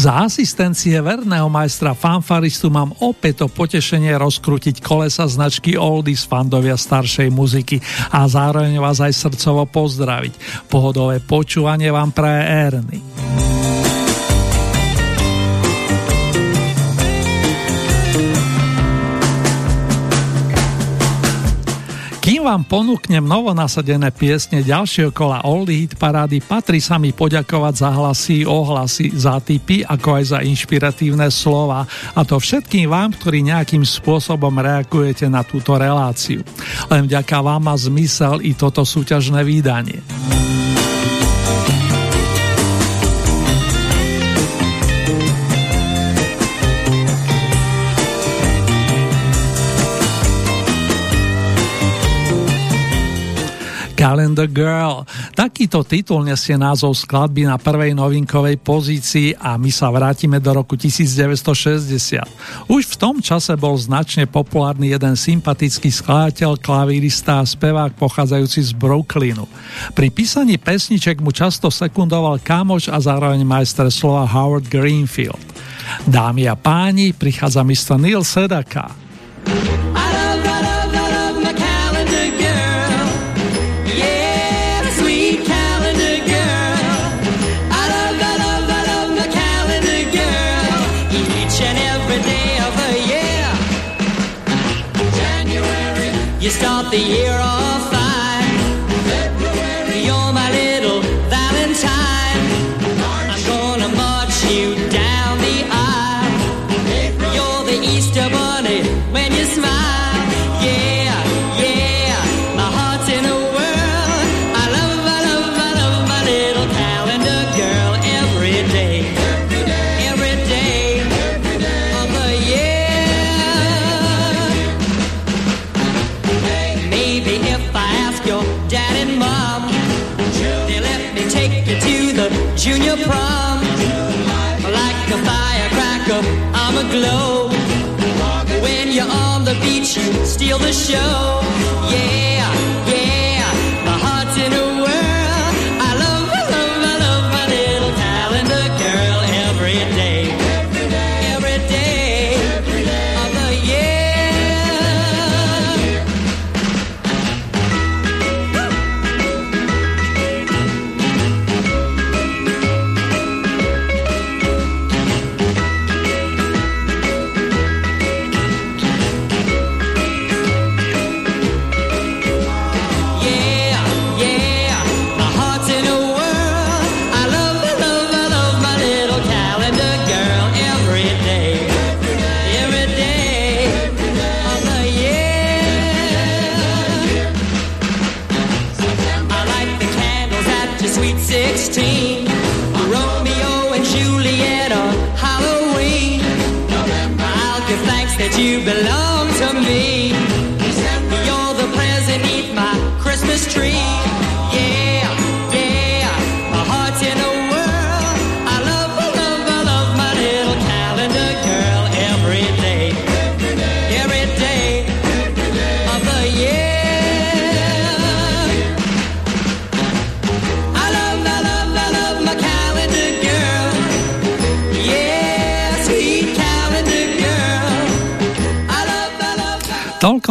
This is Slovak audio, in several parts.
Za asistencie verného majstra fanfaristu mám opäť to potešenie rozkrútiť kolesa značky Oldies fandovia staršej muziky a zároveň vás aj srdcovo pozdraviť. Pohodové počúvanie vám praje Ernie. Kým vám ponúknem novonasadené piesne ďalšieho kola Oldie Hit parády, patrí sa mi poďakovať za hlasy, ohlasy, za tipy, ako aj za inšpiratívne slova. A to všetkým vám, ktorí nejakým spôsobom reagujete na túto reláciu. Len vďaka vám má zmysel i toto súťažné výdanie. Calendar Girl. Takýto titul nesie názov skladby na prvej novinkovej pozícii a my sa vrátime do roku 1960. Už v tom čase bol značne populárny jeden sympatický skladateľ, klavírista a spevák pochádzajúci z Brooklynu. Pri písaní pesniček mu často sekundoval kamoš a zároveň majster slova Howard Greenfield. Dámy a páni, prichádza Mr. Neil Sedaka. The year off I'm a glow. When you're on the beach, you steal the show. Yeah,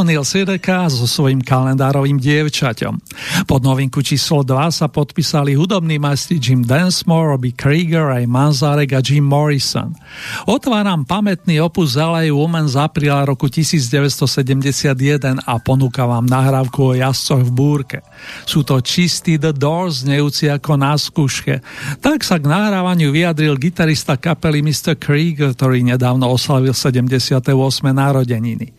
Neil Sedeka so svojím kalendárovým dievčaťom. Pod novinku číslo 2 sa podpísali hudobní majstri Jim Densmore, Robbie Krieger, aj Manzarek a Jim Morrison. Otváram pamätný opus LA Woman z apríla roku 1971 a ponúka vám nahrávku o jazdcoch v búrke. Sú to čistí The Doors, znejúci ako na skúške. Tak sa k nahrávaniu vyjadril gitarista kapely Mr. Krieger, ktorý nedávno oslavil 78. narodeniny.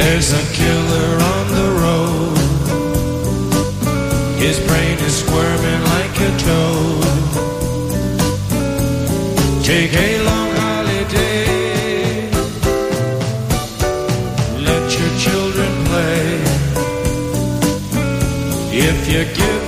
There's a killer on the road. His brain is squirming like a toad. Take a long holiday. Let your children play. If you give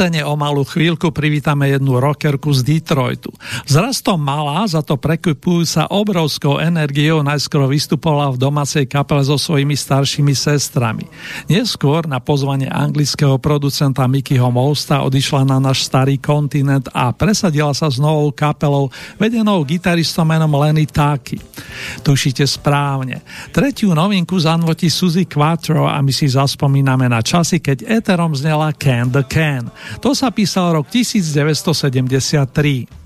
scéne o malú chvíľku privítame jednu rockerku z Detroitu. Zrastom malá, za to prekvipujúca obrovskou energiou najskôr vystupovala v domácej kapele so svojimi staršími sestrami. Neskôr na pozvanie anglického producenta Mickeyho Mousta odišla na náš starý kontinent a presadila sa s novou kapelou vedenou gitaristom menom Lenny Taki. Tušíte správne. Tretiu novinku zanvotí Suzy Quattro a my si zaspomíname na časy, keď Eterom znela Can the Can. To sa písal rok 1973.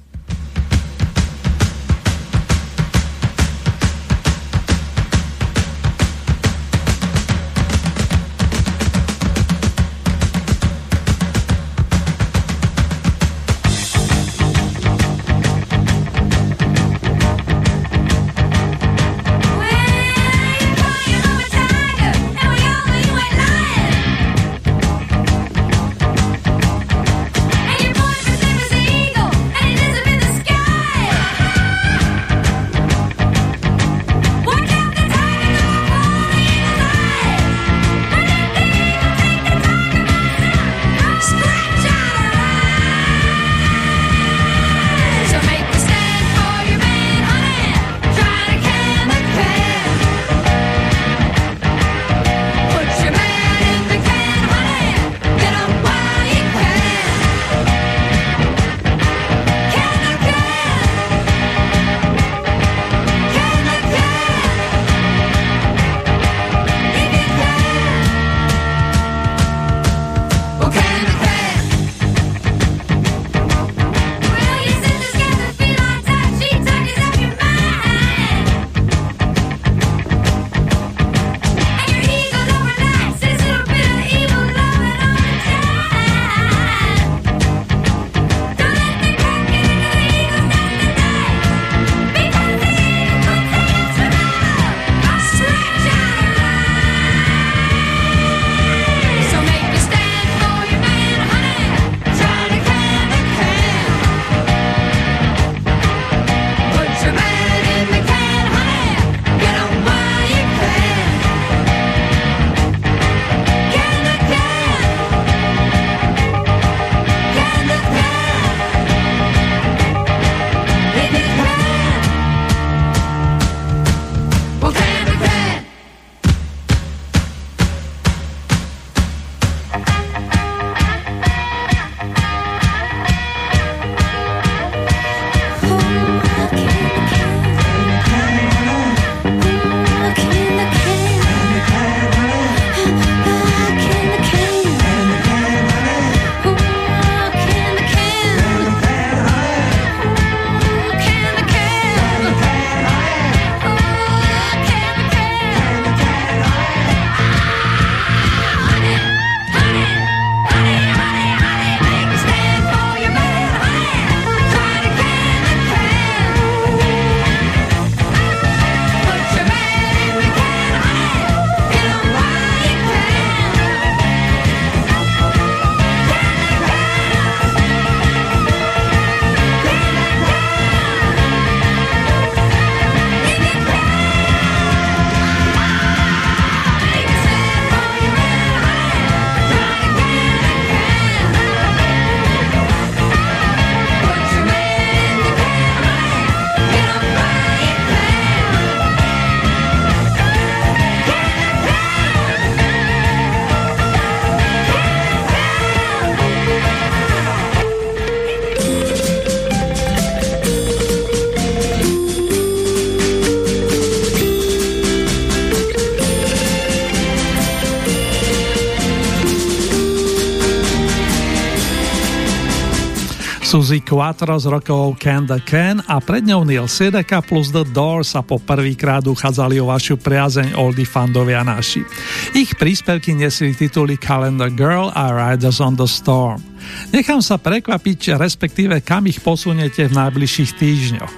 Suzy Quattro z rokov Can the Can a pred ňou Neil Sedeka plus The Doors sa po prvýkrát uchádzali o vašu priazeň Oldie fandovia naši. Ich príspevky nesli tituly Calendar Girl a Riders on the Storm. Nechám sa prekvapiť, respektíve kam ich posuniete v najbližších týždňoch.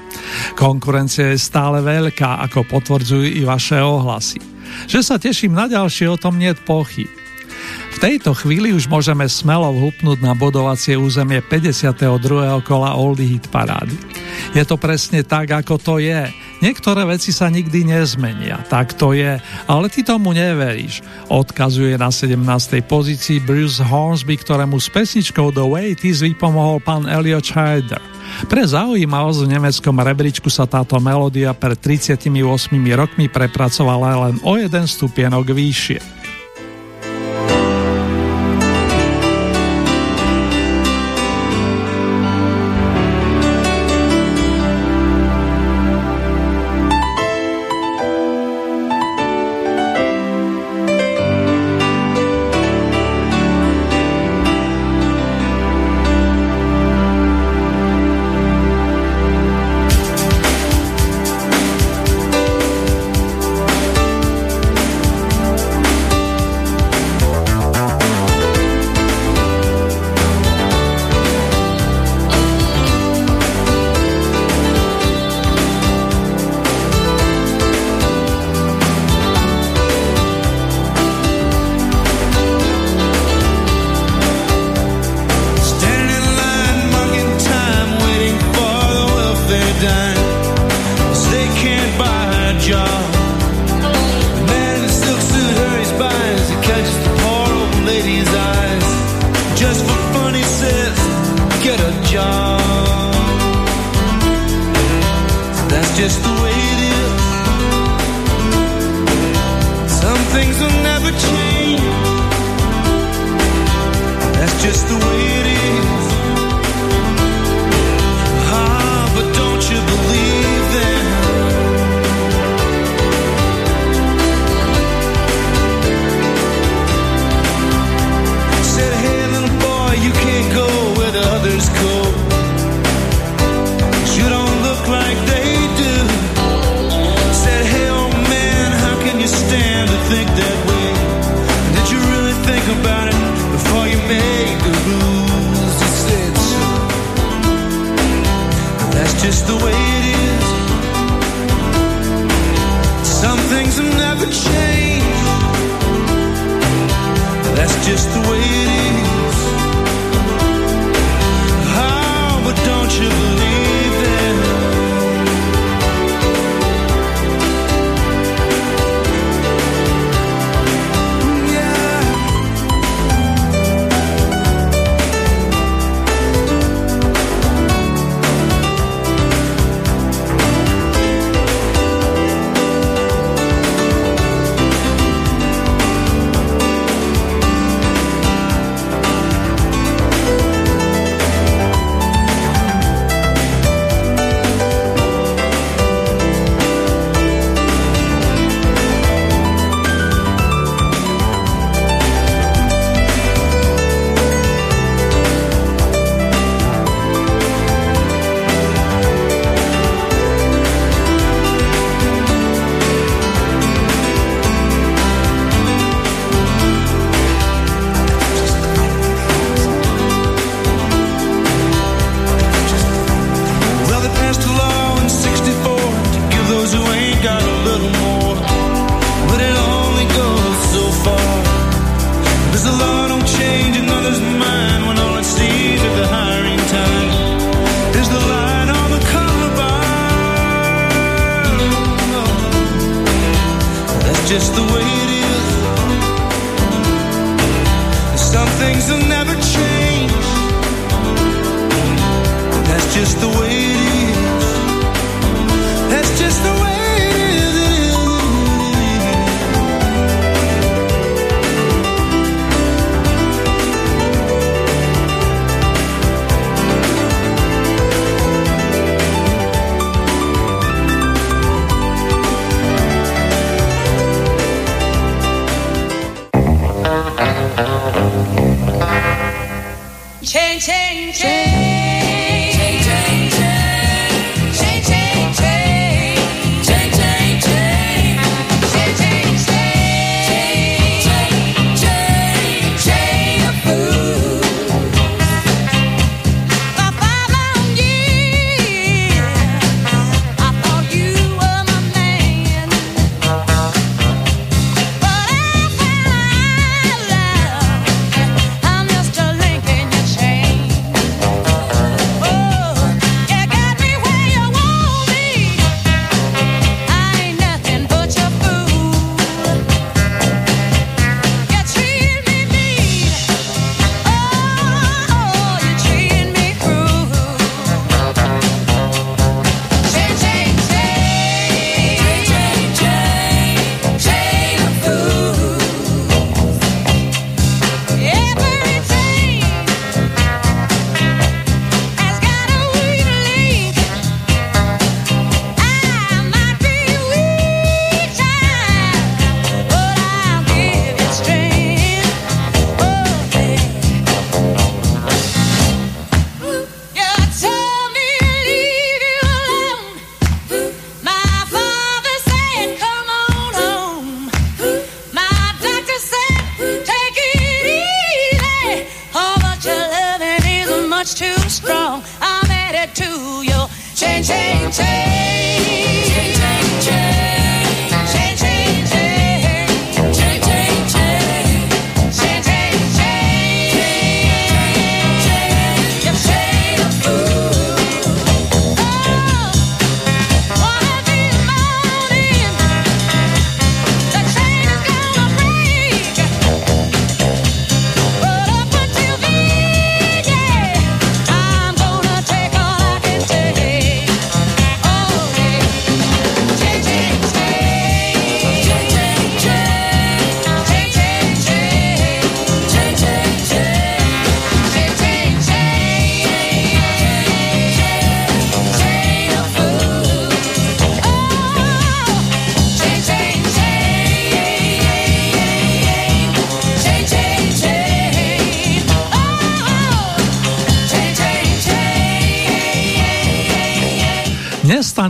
Konkurencia je stále veľká, ako potvrdzujú i vaše ohlasy. Že sa teším na ďalšie, o tom nie pochyb. V tejto chvíli už môžeme smelo vhupnúť na bodovacie územie 52. kola Oldie Hit parády. Je to presne tak, ako to je. Niektoré veci sa nikdy nezmenia, tak to je, ale ty tomu neveríš. Odkazuje na 17. pozícii Bruce Hornsby, ktorému s pesničkou The Way It Is vypomohol pán Elliot Scheider. Pre zaujímavosť v nemeckom rebríčku sa táto melódia pred 38 rokmi prepracovala len o jeden stupienok vyššie.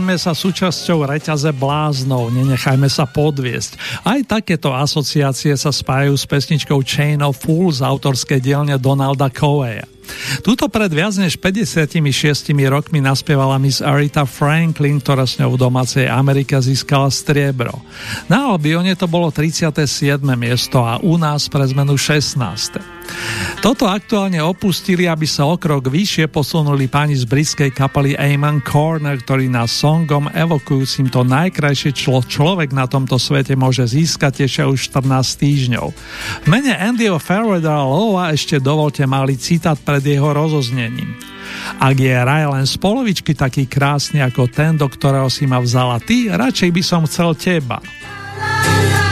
Stávame sa súčasťou reťaze bláznov, nenechajme sa podviesť. Aj takéto asociácie sa spájajú s pesničkou Chain of Fools autorské dielne Donalda Coeya. Tuto pred viac než 56 rokmi naspievala Miss Arita Franklin, ktorá s ňou v domácej Amerike získala striebro. Na Albione to bolo 37. miesto a u nás pre zmenu 16. Toto aktuálne opustili, aby sa o krok vyššie posunuli pani z britskej kapely Eamon Corner, ktorý na songom evokujúcim to najkrajšie člo človek na tomto svete môže získať tešia už 14 týždňov. V mene Andyho Farreda Lova ešte dovolte malý citát pre pred jeho rozoznením. Ak je raj len z polovičky taký krásny ako ten, do ktorého si ma vzala ty, radšej by som chcel teba. La, la, la.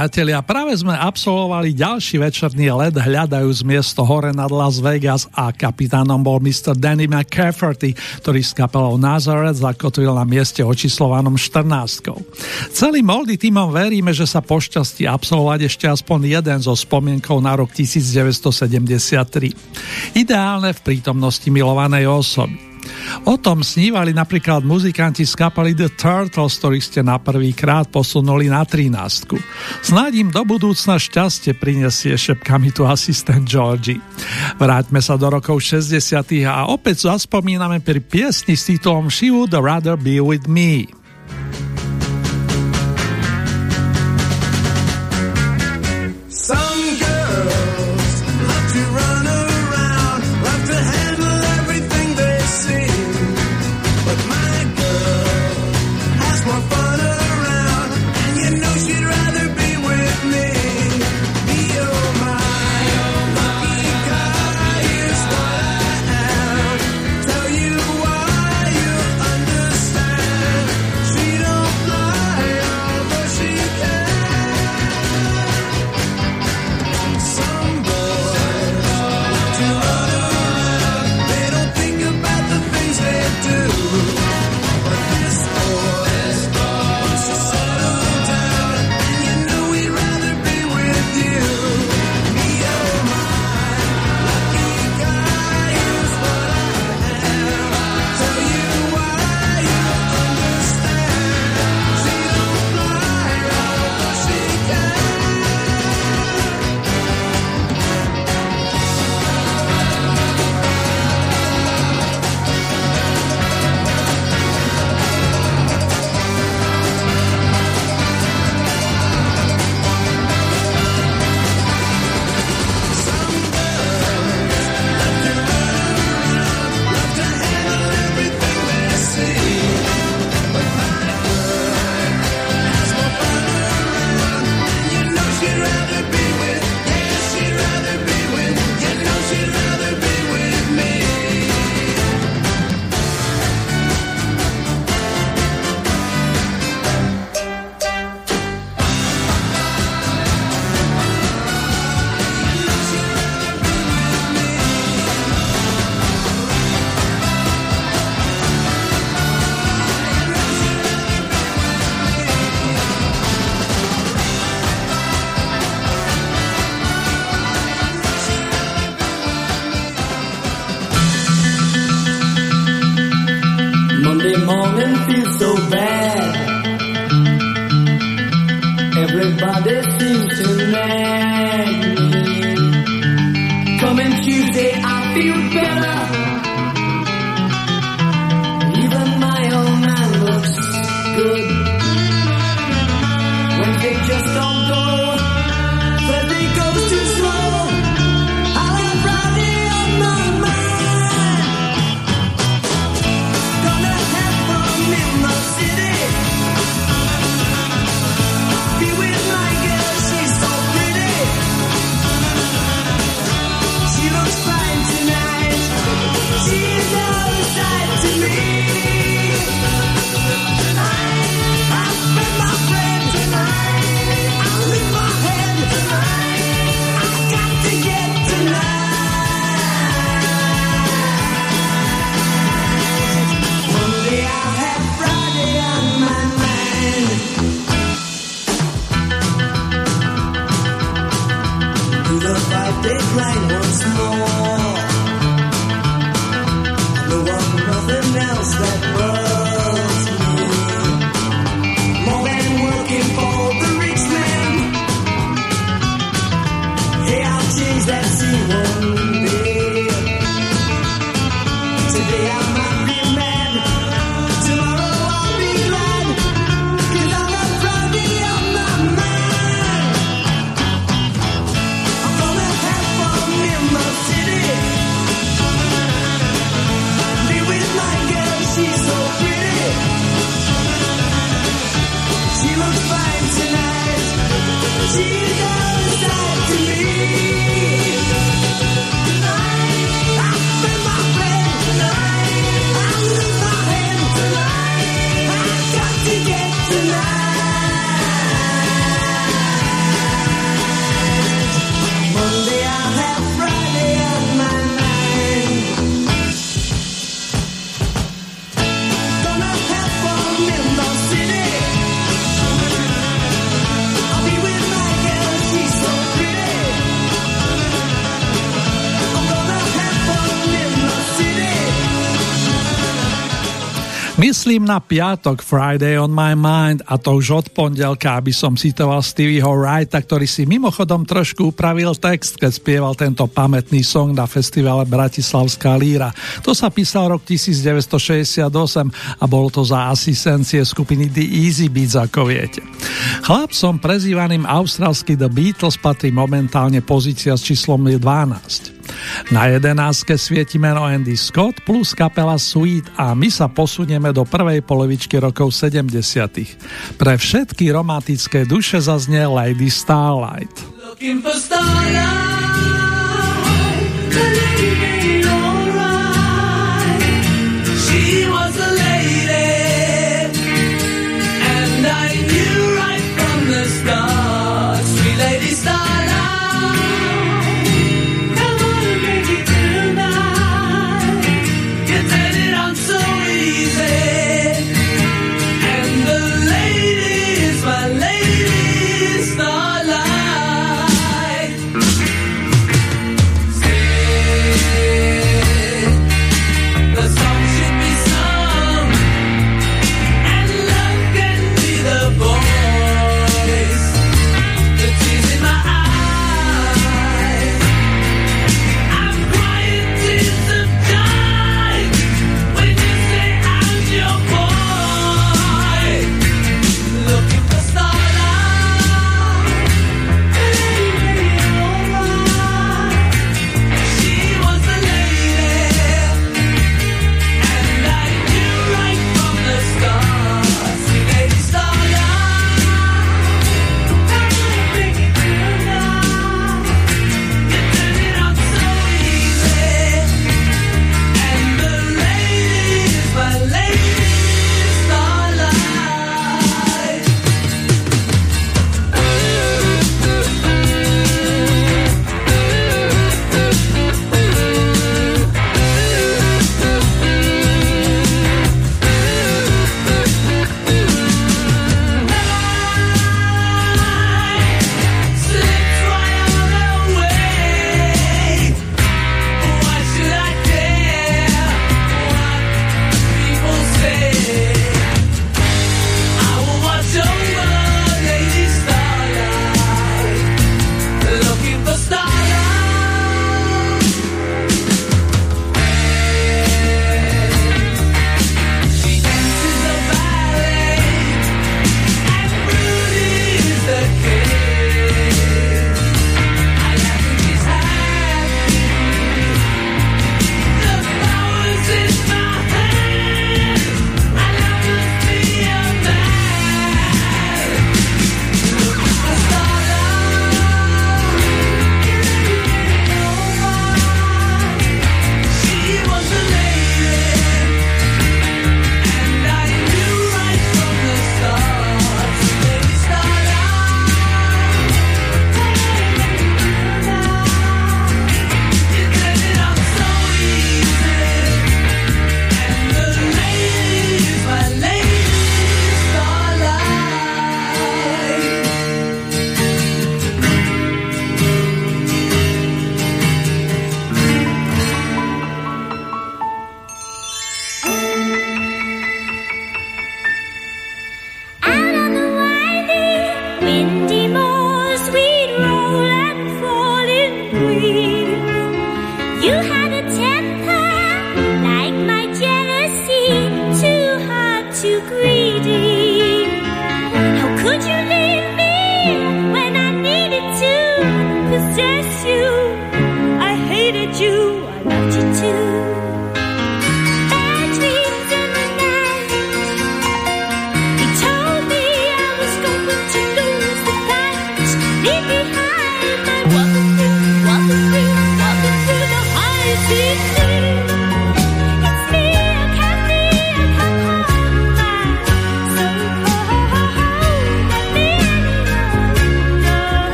Priatelia, práve sme absolvovali ďalší večerný let hľadajúc miesto hore nad Las Vegas a kapitánom bol Mr. Danny McCafferty, ktorý s kapelou Nazareth zakotvil na mieste očíslovanom 14. Celým Moldy týmom veríme, že sa pošťastí absolvovať ešte aspoň jeden zo spomienkou na rok 1973. Ideálne v prítomnosti milovanej osoby. O tom snívali napríklad muzikanti z kapely The Turtles, ktorých ste na prvý krát posunuli na 13. Snáď im do budúcna šťastie prinesie, šepka mi tu asistent Georgie. Vráťme sa do rokov 60. a opäť zaspomíname pri piesni s titulom She Would Rather Be With Me. Myslím na piatok Friday on my mind a to už od pondelka, aby som citoval Stevieho Wrighta, ktorý si mimochodom trošku upravil text, keď spieval tento pamätný song na festivale Bratislavská líra. To sa písal rok 1968 a bolo to za asistencie skupiny The Easy Beats, ako viete. Chlapcom prezývaným australsky The Beatles patrí momentálne pozícia s číslom 12. Na jedenáctke svieti meno Andy Scott plus kapela Sweet a my sa posunieme do prvej polovičky rokov 70. Pre všetky romantické duše zaznie Lady Starlight. Looking for starlight. place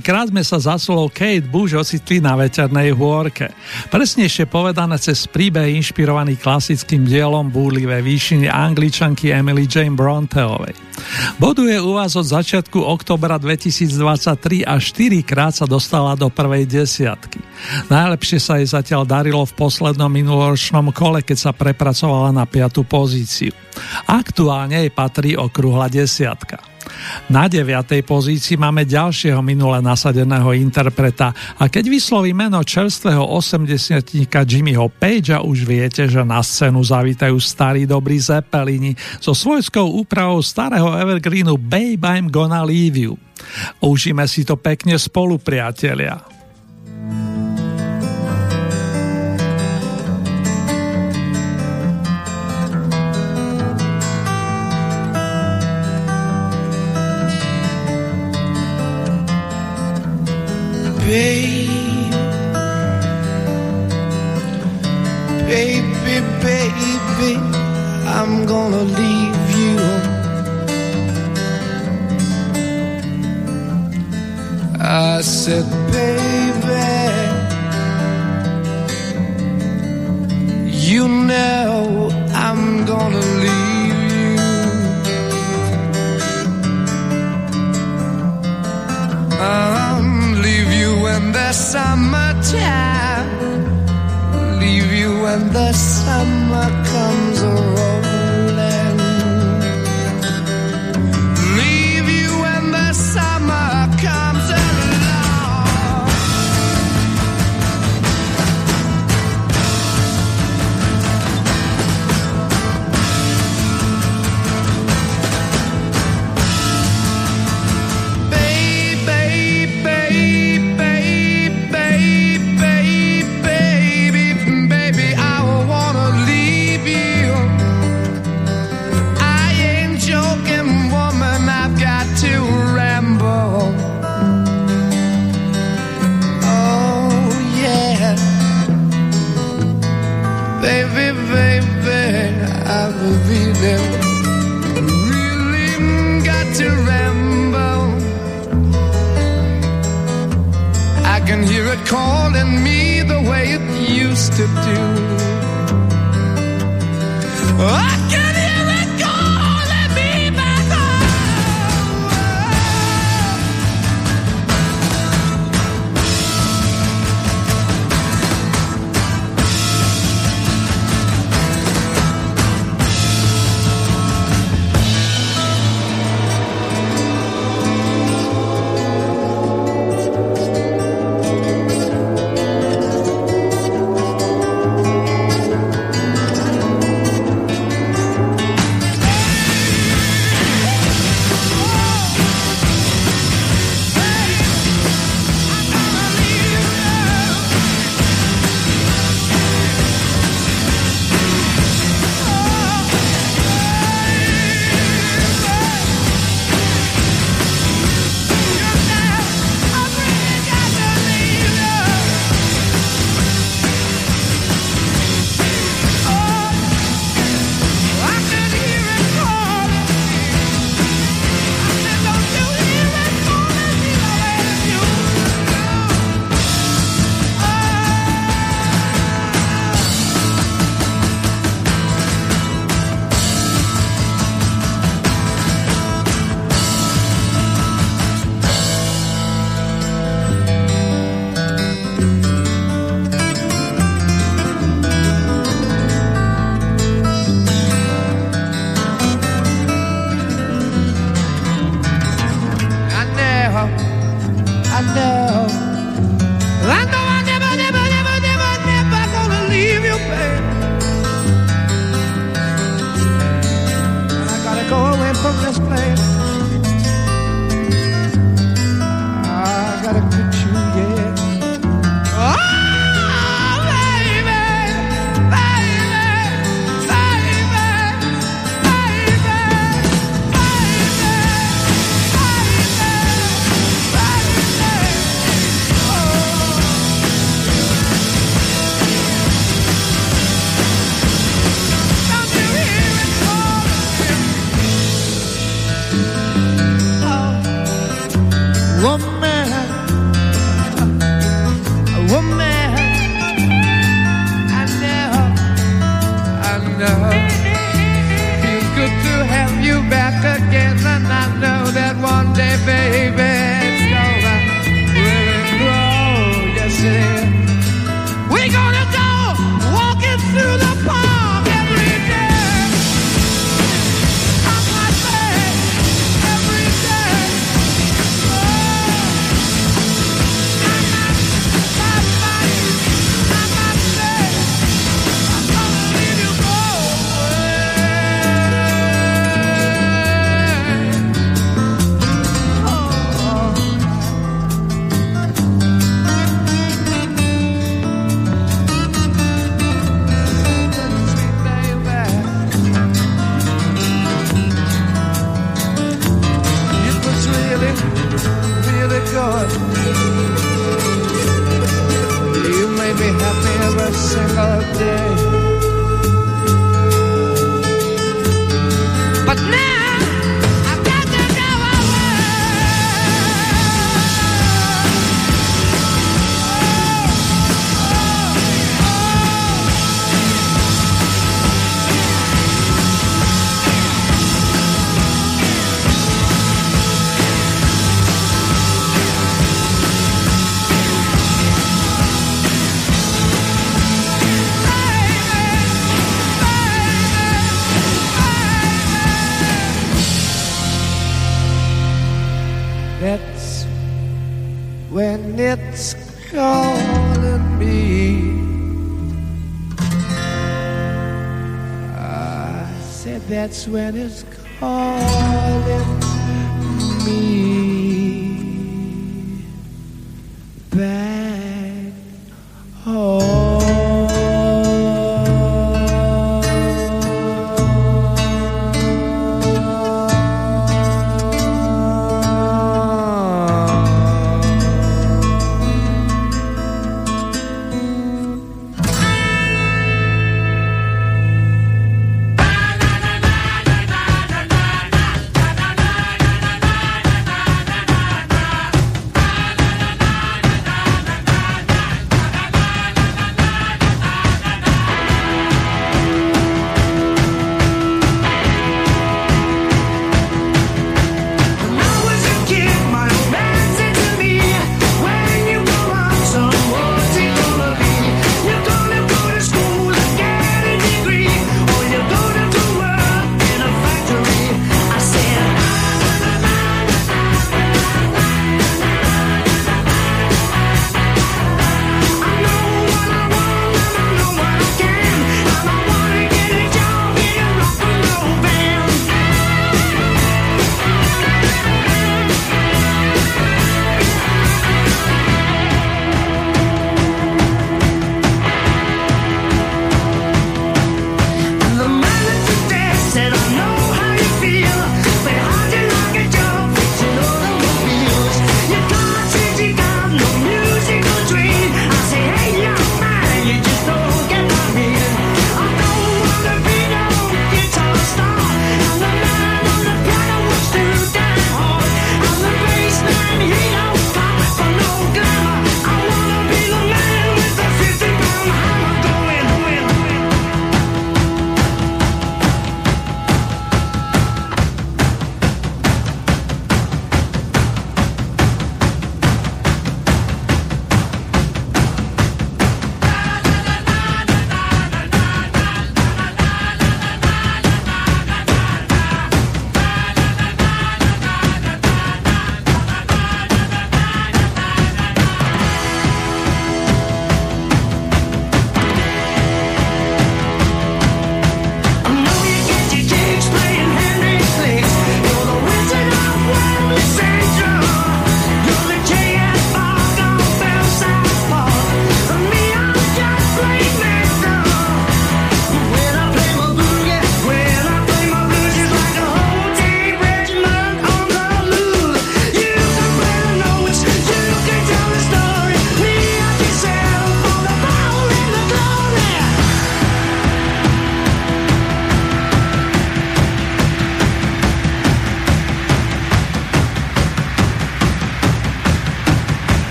krát sme sa za Kate Bush ocitli na veternej hôrke. Presnejšie povedané cez príbeh inšpirovaný klasickým dielom Búrlivé výšiny angličanky Emily Jane Bronteovej. Boduje u vás od začiatku oktobra 2023 a 4 krát sa dostala do prvej desiatky. Najlepšie sa jej zatiaľ darilo v poslednom minuloročnom kole, keď sa prepracovala na 5. pozíciu. Aktuálne jej patrí okrúhla desiatka. Na deviatej pozícii máme ďalšieho minule nasadeného interpreta a keď vysloví meno čerstvého 80 Jimmyho Pagea už viete, že na scénu zavítajú starí dobrí Zeppelini so svojskou úpravou starého evergreenu Babe I'm Gonna Leave You. Užíme si to pekne spolu, priatelia. Babe. Baby, baby, I'm gonna leave you. I said, the summer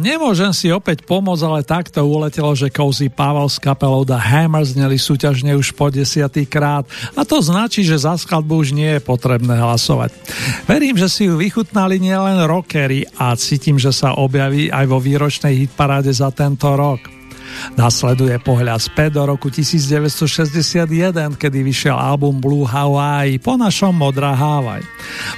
Nemôžem si opäť pomôcť, ale takto uletelo, že Cozy Pavel s kapelou The Hammer zneli súťažne už po desiatý krát a to značí, že za skladbu už nie je potrebné hlasovať. Verím, že si ju vychutnali nielen rockery a cítim, že sa objaví aj vo výročnej hitparáde za tento rok. Nasleduje pohľad späť do roku 1961, kedy vyšiel album Blue Hawaii, po našom Modrá Hawaii.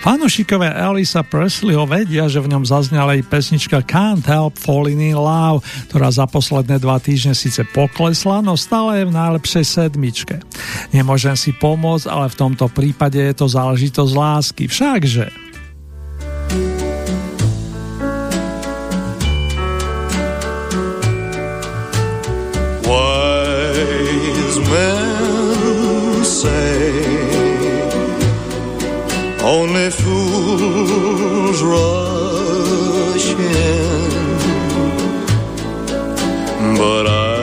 Fanušikové Elisa Presleyho vedia, že v ňom zaznala aj pesnička Can't Help Falling in Love, ktorá za posledné dva týždne síce poklesla, no stále je v najlepšej sedmičke. Nemôžem si pomôcť, ale v tomto prípade je to záležitosť lásky. Všakže... only fools rush in, but I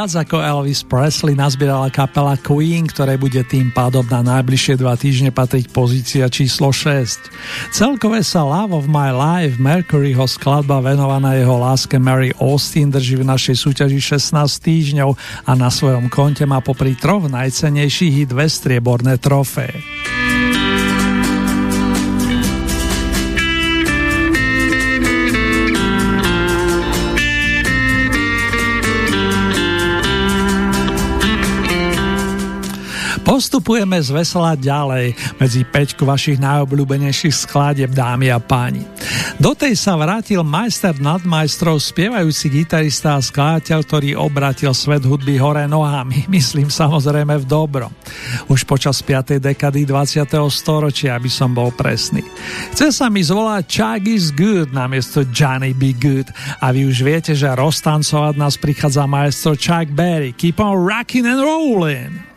viac ako Elvis Presley nazbierala kapela Queen, ktoré bude tým pádom na najbližšie dva týždne patriť pozícia číslo 6. Celkové sa Love of My Life Mercuryho skladba venovaná jeho láske Mary Austin drží v našej súťaži 16 týždňov a na svojom konte má popri troch najcenejších i dve strieborné trofé. Postupujeme z vesela ďalej medzi peťku vašich najobľúbenejších skladieb, dámy a páni. Do tej sa vrátil majster nadmajstrov, spievajúci gitarista a skladateľ, ktorý obratil svet hudby hore nohami, myslím samozrejme v dobro. Už počas 5. dekady 20. storočia, aby som bol presný. Chce sa mi zvolať Chuck is good namiesto Johnny be good a vy už viete, že roztancovať nás prichádza maestro Chuck Berry. Keep on rocking and rolling!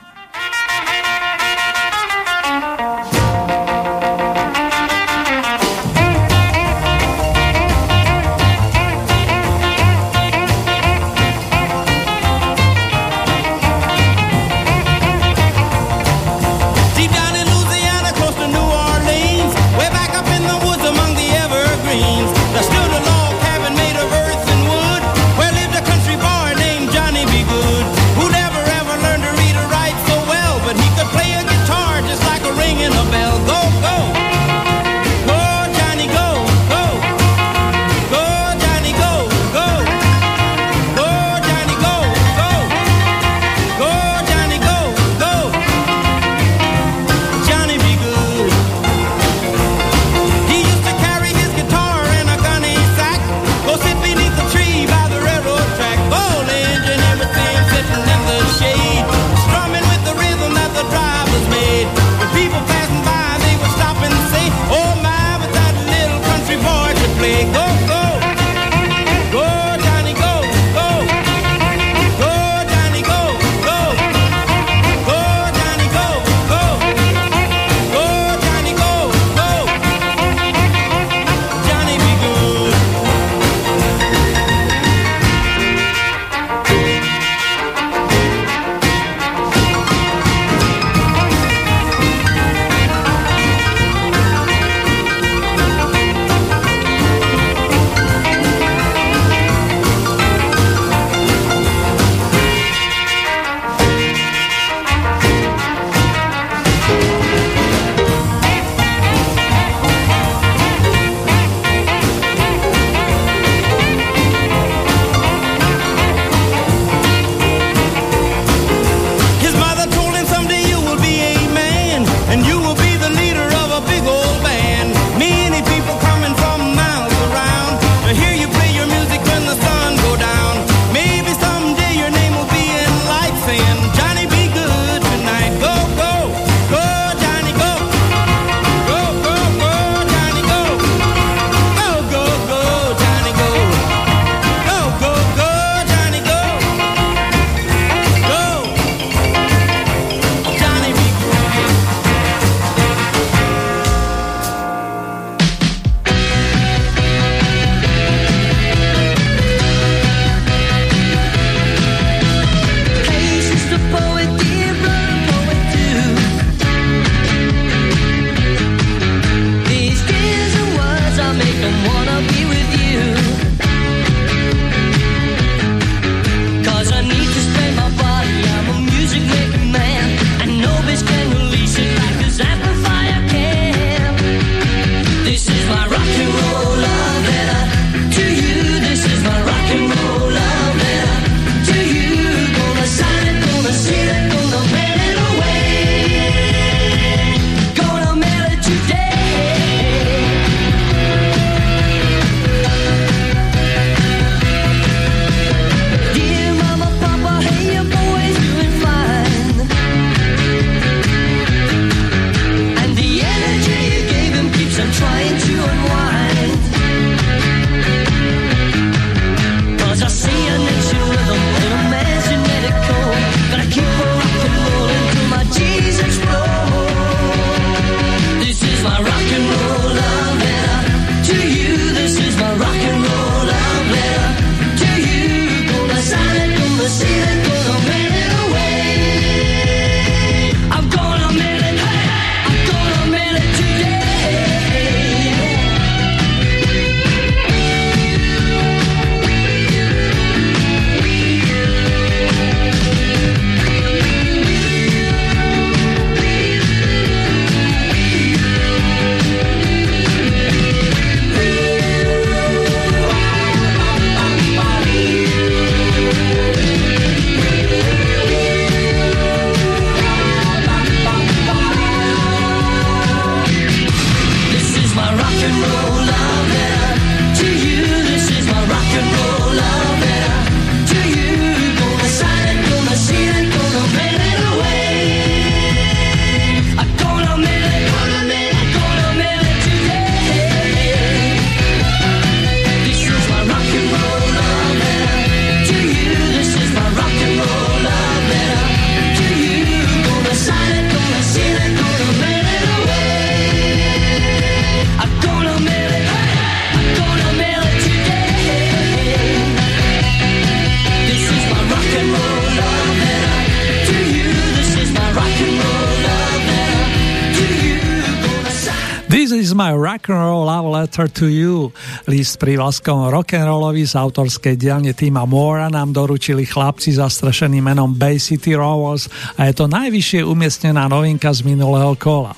Letter to you. List prívlaskom rock'n'rollovi z autorskej dielne týma Mora nám doručili chlapci zastrešený menom Bay City Rovers a je to najvyššie umiestnená novinka z minulého kola.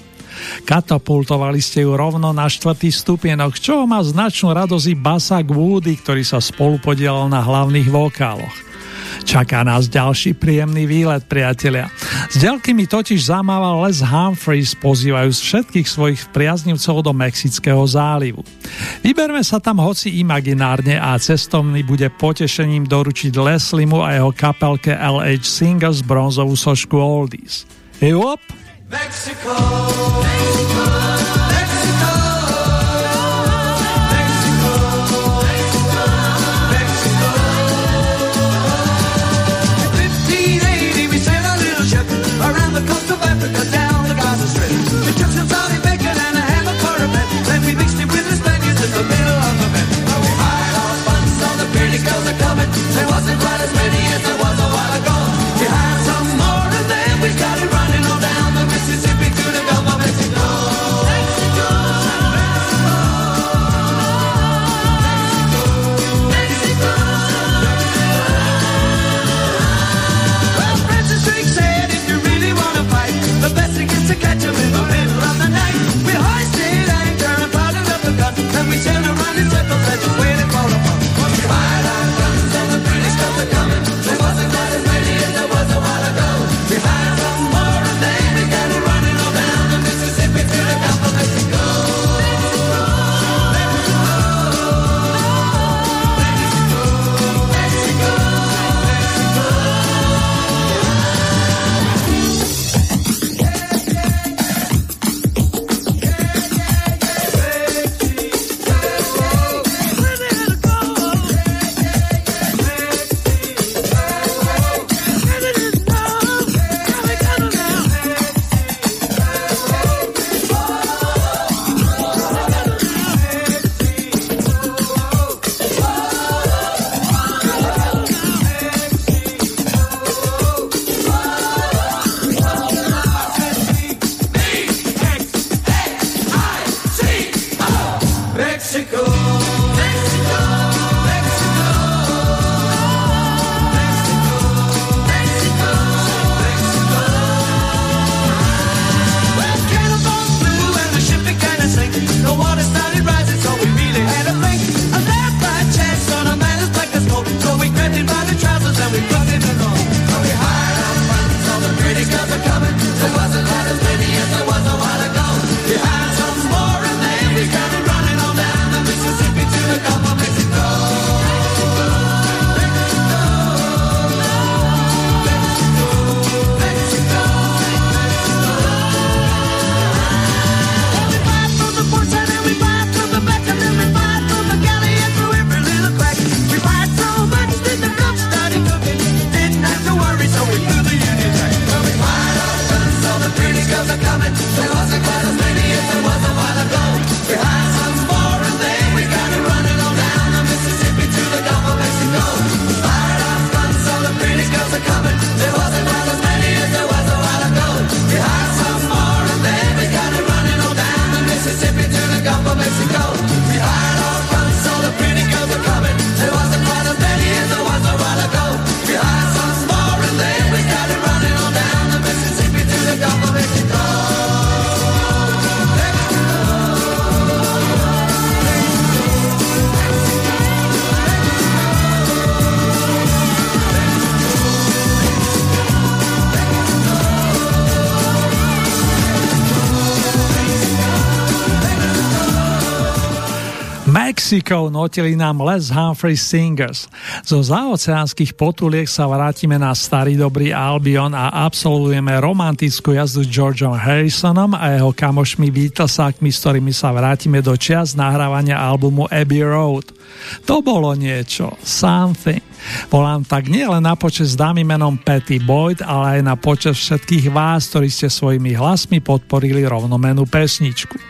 Katapultovali ste ju rovno na štvrtý stupienok, čo má značnú radosť i Basak Woody, ktorý sa spolu podielal na hlavných vokáloch. Čaká nás ďalší príjemný výlet, priatelia. S ďalky mi totiž zamával Les Humphreys, pozývajú všetkých svojich priaznivcov do Mexického zálivu. Vyberme sa tam hoci imaginárne a cestovný bude potešením doručiť Leslimu a jeho kapelke LH Singers bronzovú sošku Oldies. Jop! Mexico, Mexico. Mexikov notili nám Les Humphrey Singers. Zo zaoceánskych potuliek sa vrátime na starý dobrý Albion a absolvujeme romantickú jazdu s Georgeom Harrisonom a jeho kamošmi Beatlesákmi, s ktorými sa vrátime do čias nahrávania albumu Abbey Road. To bolo niečo, something. Volám tak nielen na počas dámy menom Patty Boyd, ale aj na počas všetkých vás, ktorí ste svojimi hlasmi podporili rovnomenú pesničku.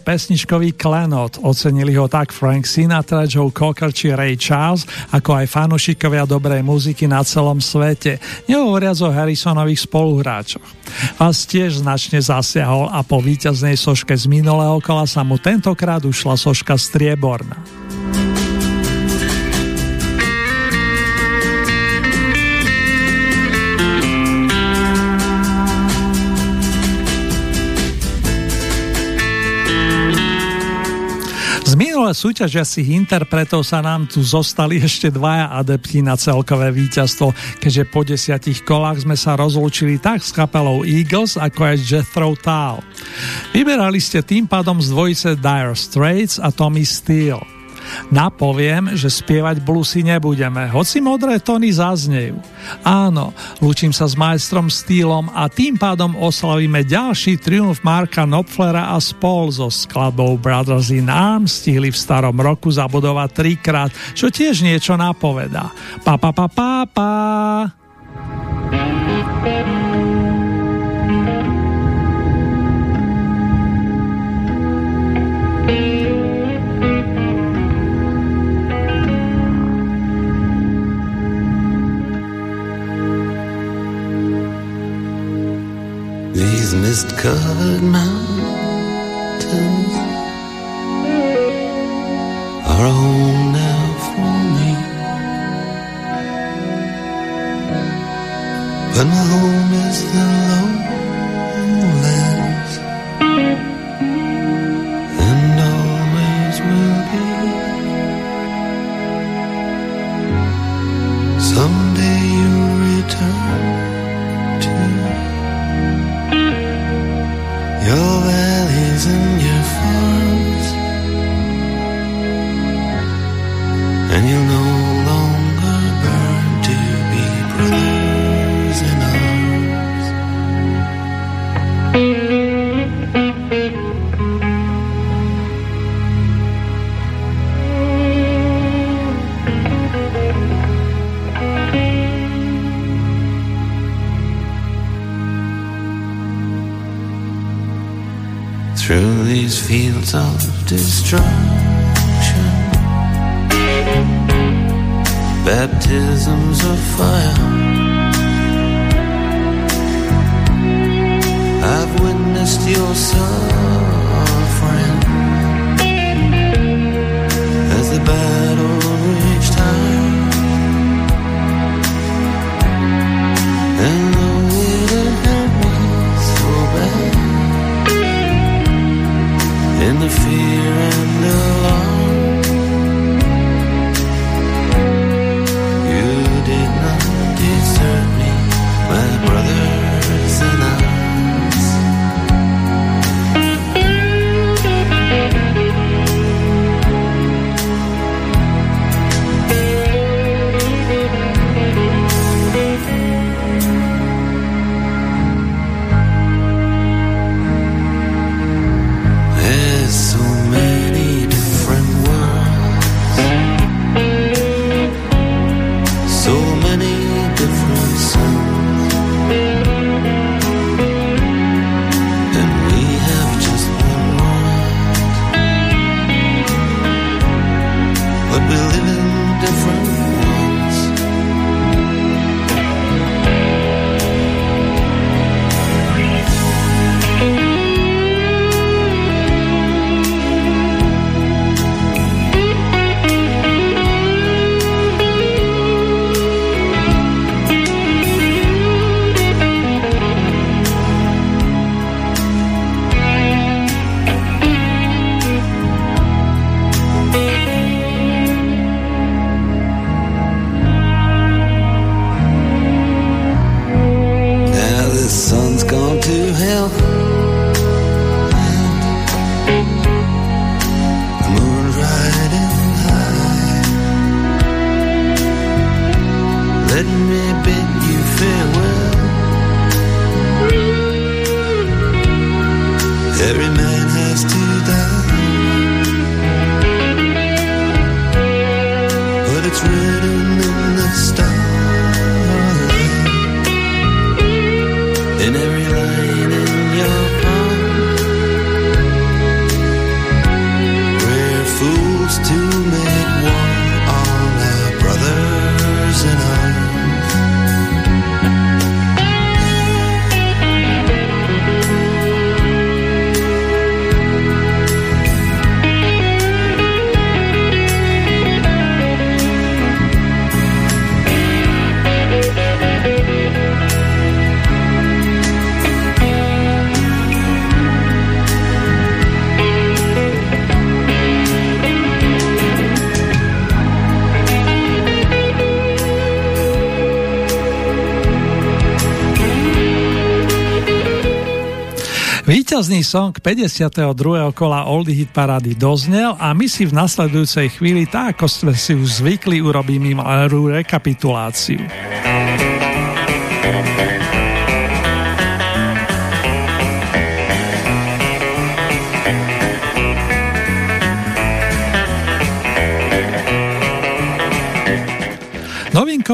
Pesničkový klenot. Ocenili ho tak Frank Sinatra, Joe Cocker či Ray Charles, ako aj fanušikovia dobrej muziky na celom svete, nehovoriac o Harrisonových spoluhráčoch. Vás tiež značne zasiahol a po víťaznej soške z minulého kola sa mu tentokrát ušla soška strieborná. Minulé súťažiacich interpretov sa nám tu zostali ešte dvaja adepti na celkové víťazstvo, keďže po desiatich kolách sme sa rozlúčili tak s kapelou Eagles, ako aj Jethro Tull. Vyberali ste tým pádom z dvojice Dire Straits a Tommy Steele. Napoviem, že spievať bluesy nebudeme, hoci modré tóny zaznejú. Áno, lúčim sa s majstrom Steelom a tým pádom oslavíme ďalší triumf Marka Knopflera a spol so skladbou Brothers in Arms stihli v starom roku zabudovať trikrát, čo tiež niečo napovedá. Pa pa pa pa pa. These mist-covered mountains are home now for me. But my home is the lowlands, destruction. Baptisms of fire. I've witnessed your suffering the fear Víťazný song 52. kola Oldie Hit Parady doznel a my si v nasledujúcej chvíli, tak ako sme si už zvykli, urobíme malú rekapituláciu.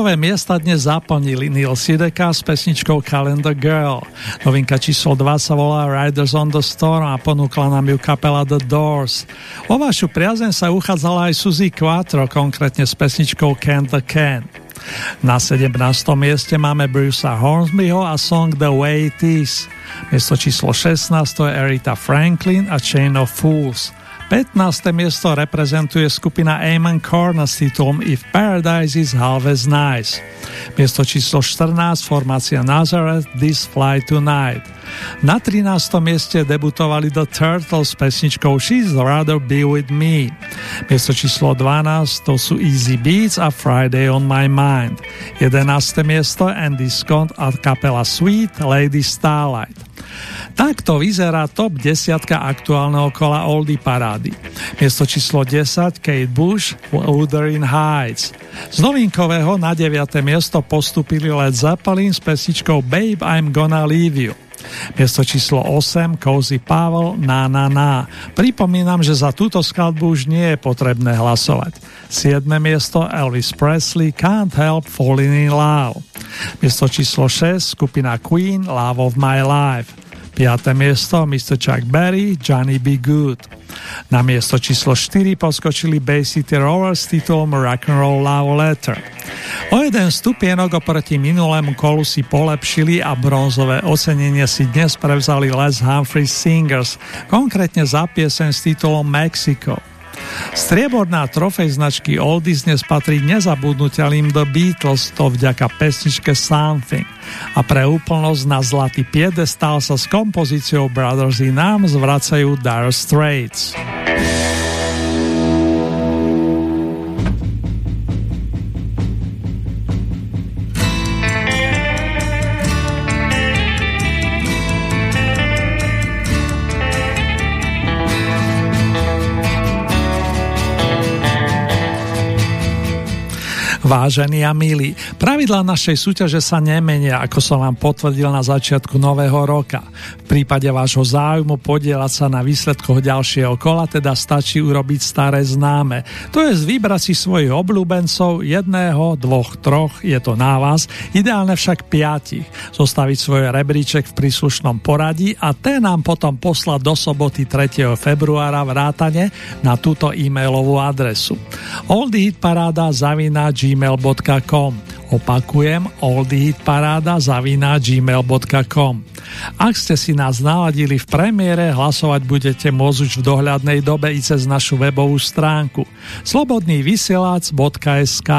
Novinkové miesta dnes zaplnili Neil Sideka s pesničkou Calendar Girl. Novinka číslo 2 sa volá Riders on the Storm a ponúkla nám ju kapela The Doors. O vašu priazeň sa uchádzala aj Suzy Quattro, konkrétne s pesničkou Can the Can. Na 17. mieste máme Brucea Hornsbyho a song The Way It Is. Miesto číslo 16 to je Erita Franklin a Chain of Fools. 15. miesto reprezentuje skupina Amon Corn s titulom If Paradise is Half as Nice. Miesto číslo 14 formácia Nazareth This Fly Tonight. Na 13. mieste debutovali The Turtles s pesničkou She's Rather Be With Me. Miesto číslo 12 to sú Easy Beats a Friday On My Mind. 11. miesto Andy Scott a kapela Sweet Lady Starlight. Takto vyzerá top 10 aktuálneho kola Oldie parády. Miesto číslo 10 Kate Bush Wuthering Heights. Z novinkového na 9. miesto postupili Led Zeppelin s pesničkou Babe I'm Gonna Leave You. Miesto číslo 8 Cozy Pavel Na Na Na. Pripomínam, že za túto skladbu už nie je potrebné hlasovať. 7. miesto Elvis Presley Can't Help Falling in Love. Miesto číslo 6 skupina Queen Love of My Life. 5. miesto Mr. Chuck Berry, Johnny B. Good. Na miesto číslo 4 poskočili Bay City Rovers s titulom Rock'n'Roll Love Letter. O jeden stupienok oproti minulému kolu si polepšili a bronzové ocenenie si dnes prevzali Les Humphrey Singers, konkrétne za piesen s titulom Mexico. Strieborná trofej značky Oldies dnes patrí nezabudnutelným do Beatles, to vďaka pesničke Something. A pre úplnosť na zlatý piedestal sa s kompozíciou Brothers in Arms vracajú Dire Straits. Vážení a milí, pravidlá našej súťaže sa nemenia, ako som vám potvrdil na začiatku nového roka. V prípade vášho záujmu podielať sa na výsledkoch ďalšieho kola, teda stačí urobiť staré známe. To je vybrať si svojich obľúbencov, jedného, dvoch, troch, je to na vás, ideálne však piatich. Zostaviť svoj rebríček v príslušnom poradí a ten nám potom poslať do soboty 3. februára vrátane na túto e-mailovú adresu. Paráda zavina gmail.com Opakujem oldyhitparáda zavina gmail.com Ak ste si nás naladili v premiére, hlasovať budete môcť už v dohľadnej dobe i cez našu webovú stránku slobodnývysielac.sk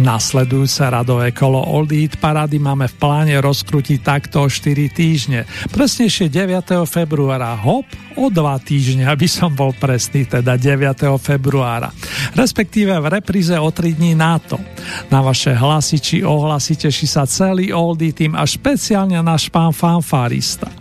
Nasledujúce radové kolo Old Hit Parady máme v pláne rozkrutiť takto o 4 týždne. Presnejšie 9. februára. Hop, o 2 týždne, aby som bol presný, teda 9. februára. Respektíve v repríze o 3 dní na to. Na vaše hlasy či ohlasy teší sa celý Oldie tým a špeciálne náš pán fanfárista.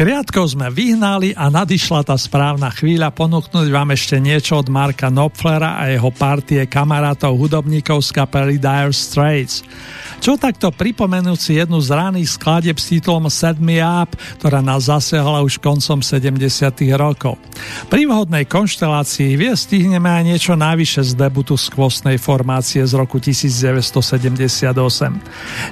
Kriatkov sme vyhnali a nadišla tá správna chvíľa ponúknuť vám ešte niečo od Marka Knopflera a jeho partie kamarátov hudobníkov z kapely Dire Straits. Čo takto pripomenúť si jednu z raných skladeb s titulom Set Me Up, ktorá nás zasiahla už koncom 70 rokov. Pri vhodnej konštelácii vie stihneme aj niečo navyše z debutu skvostnej formácie z roku 1978.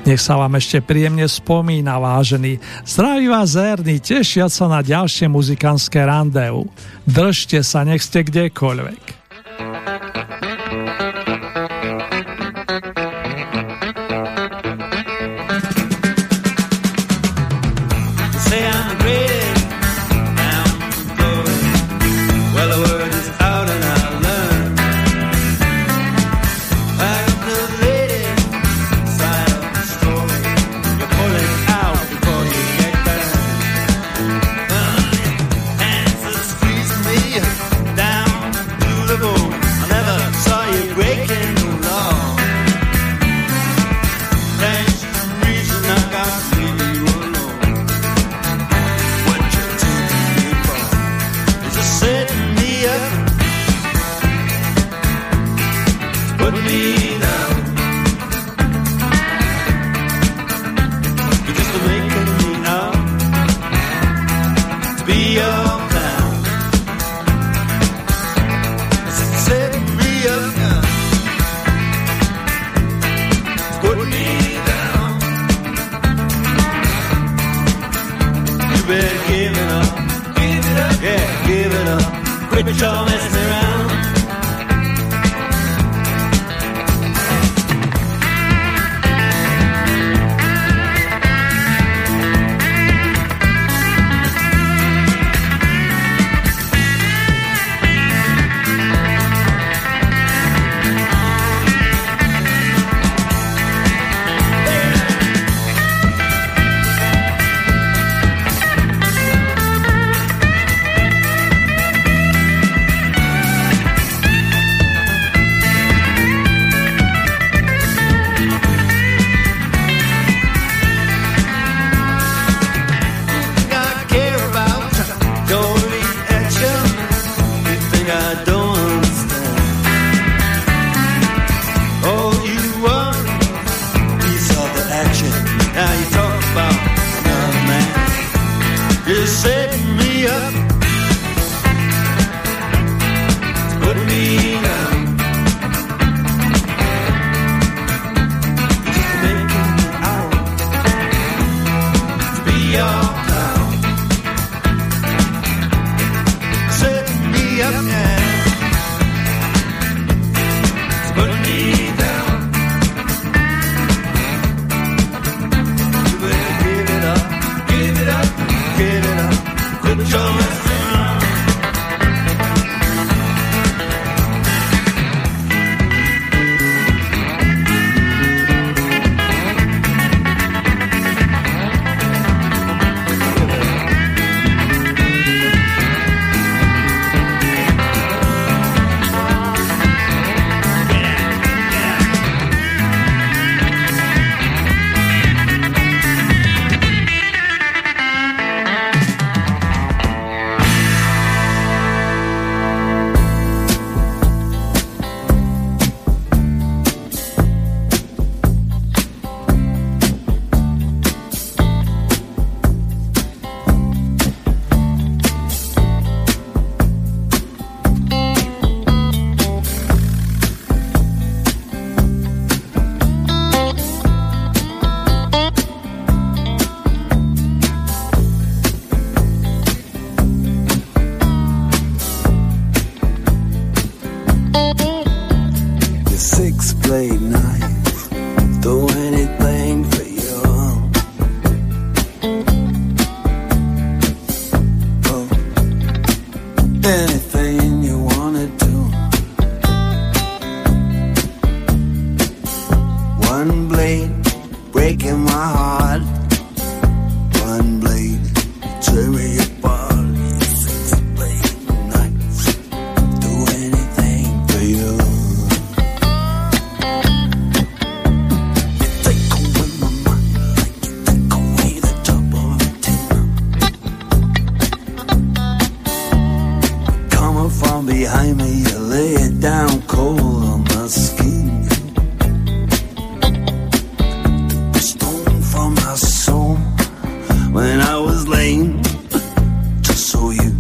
Nech sa vám ešte príjemne spomína, vážený. Zdraví vás Erny, tešiať sa na ďalšie muzikánske randeu. Držte sa, nech ste kdekoľvek. You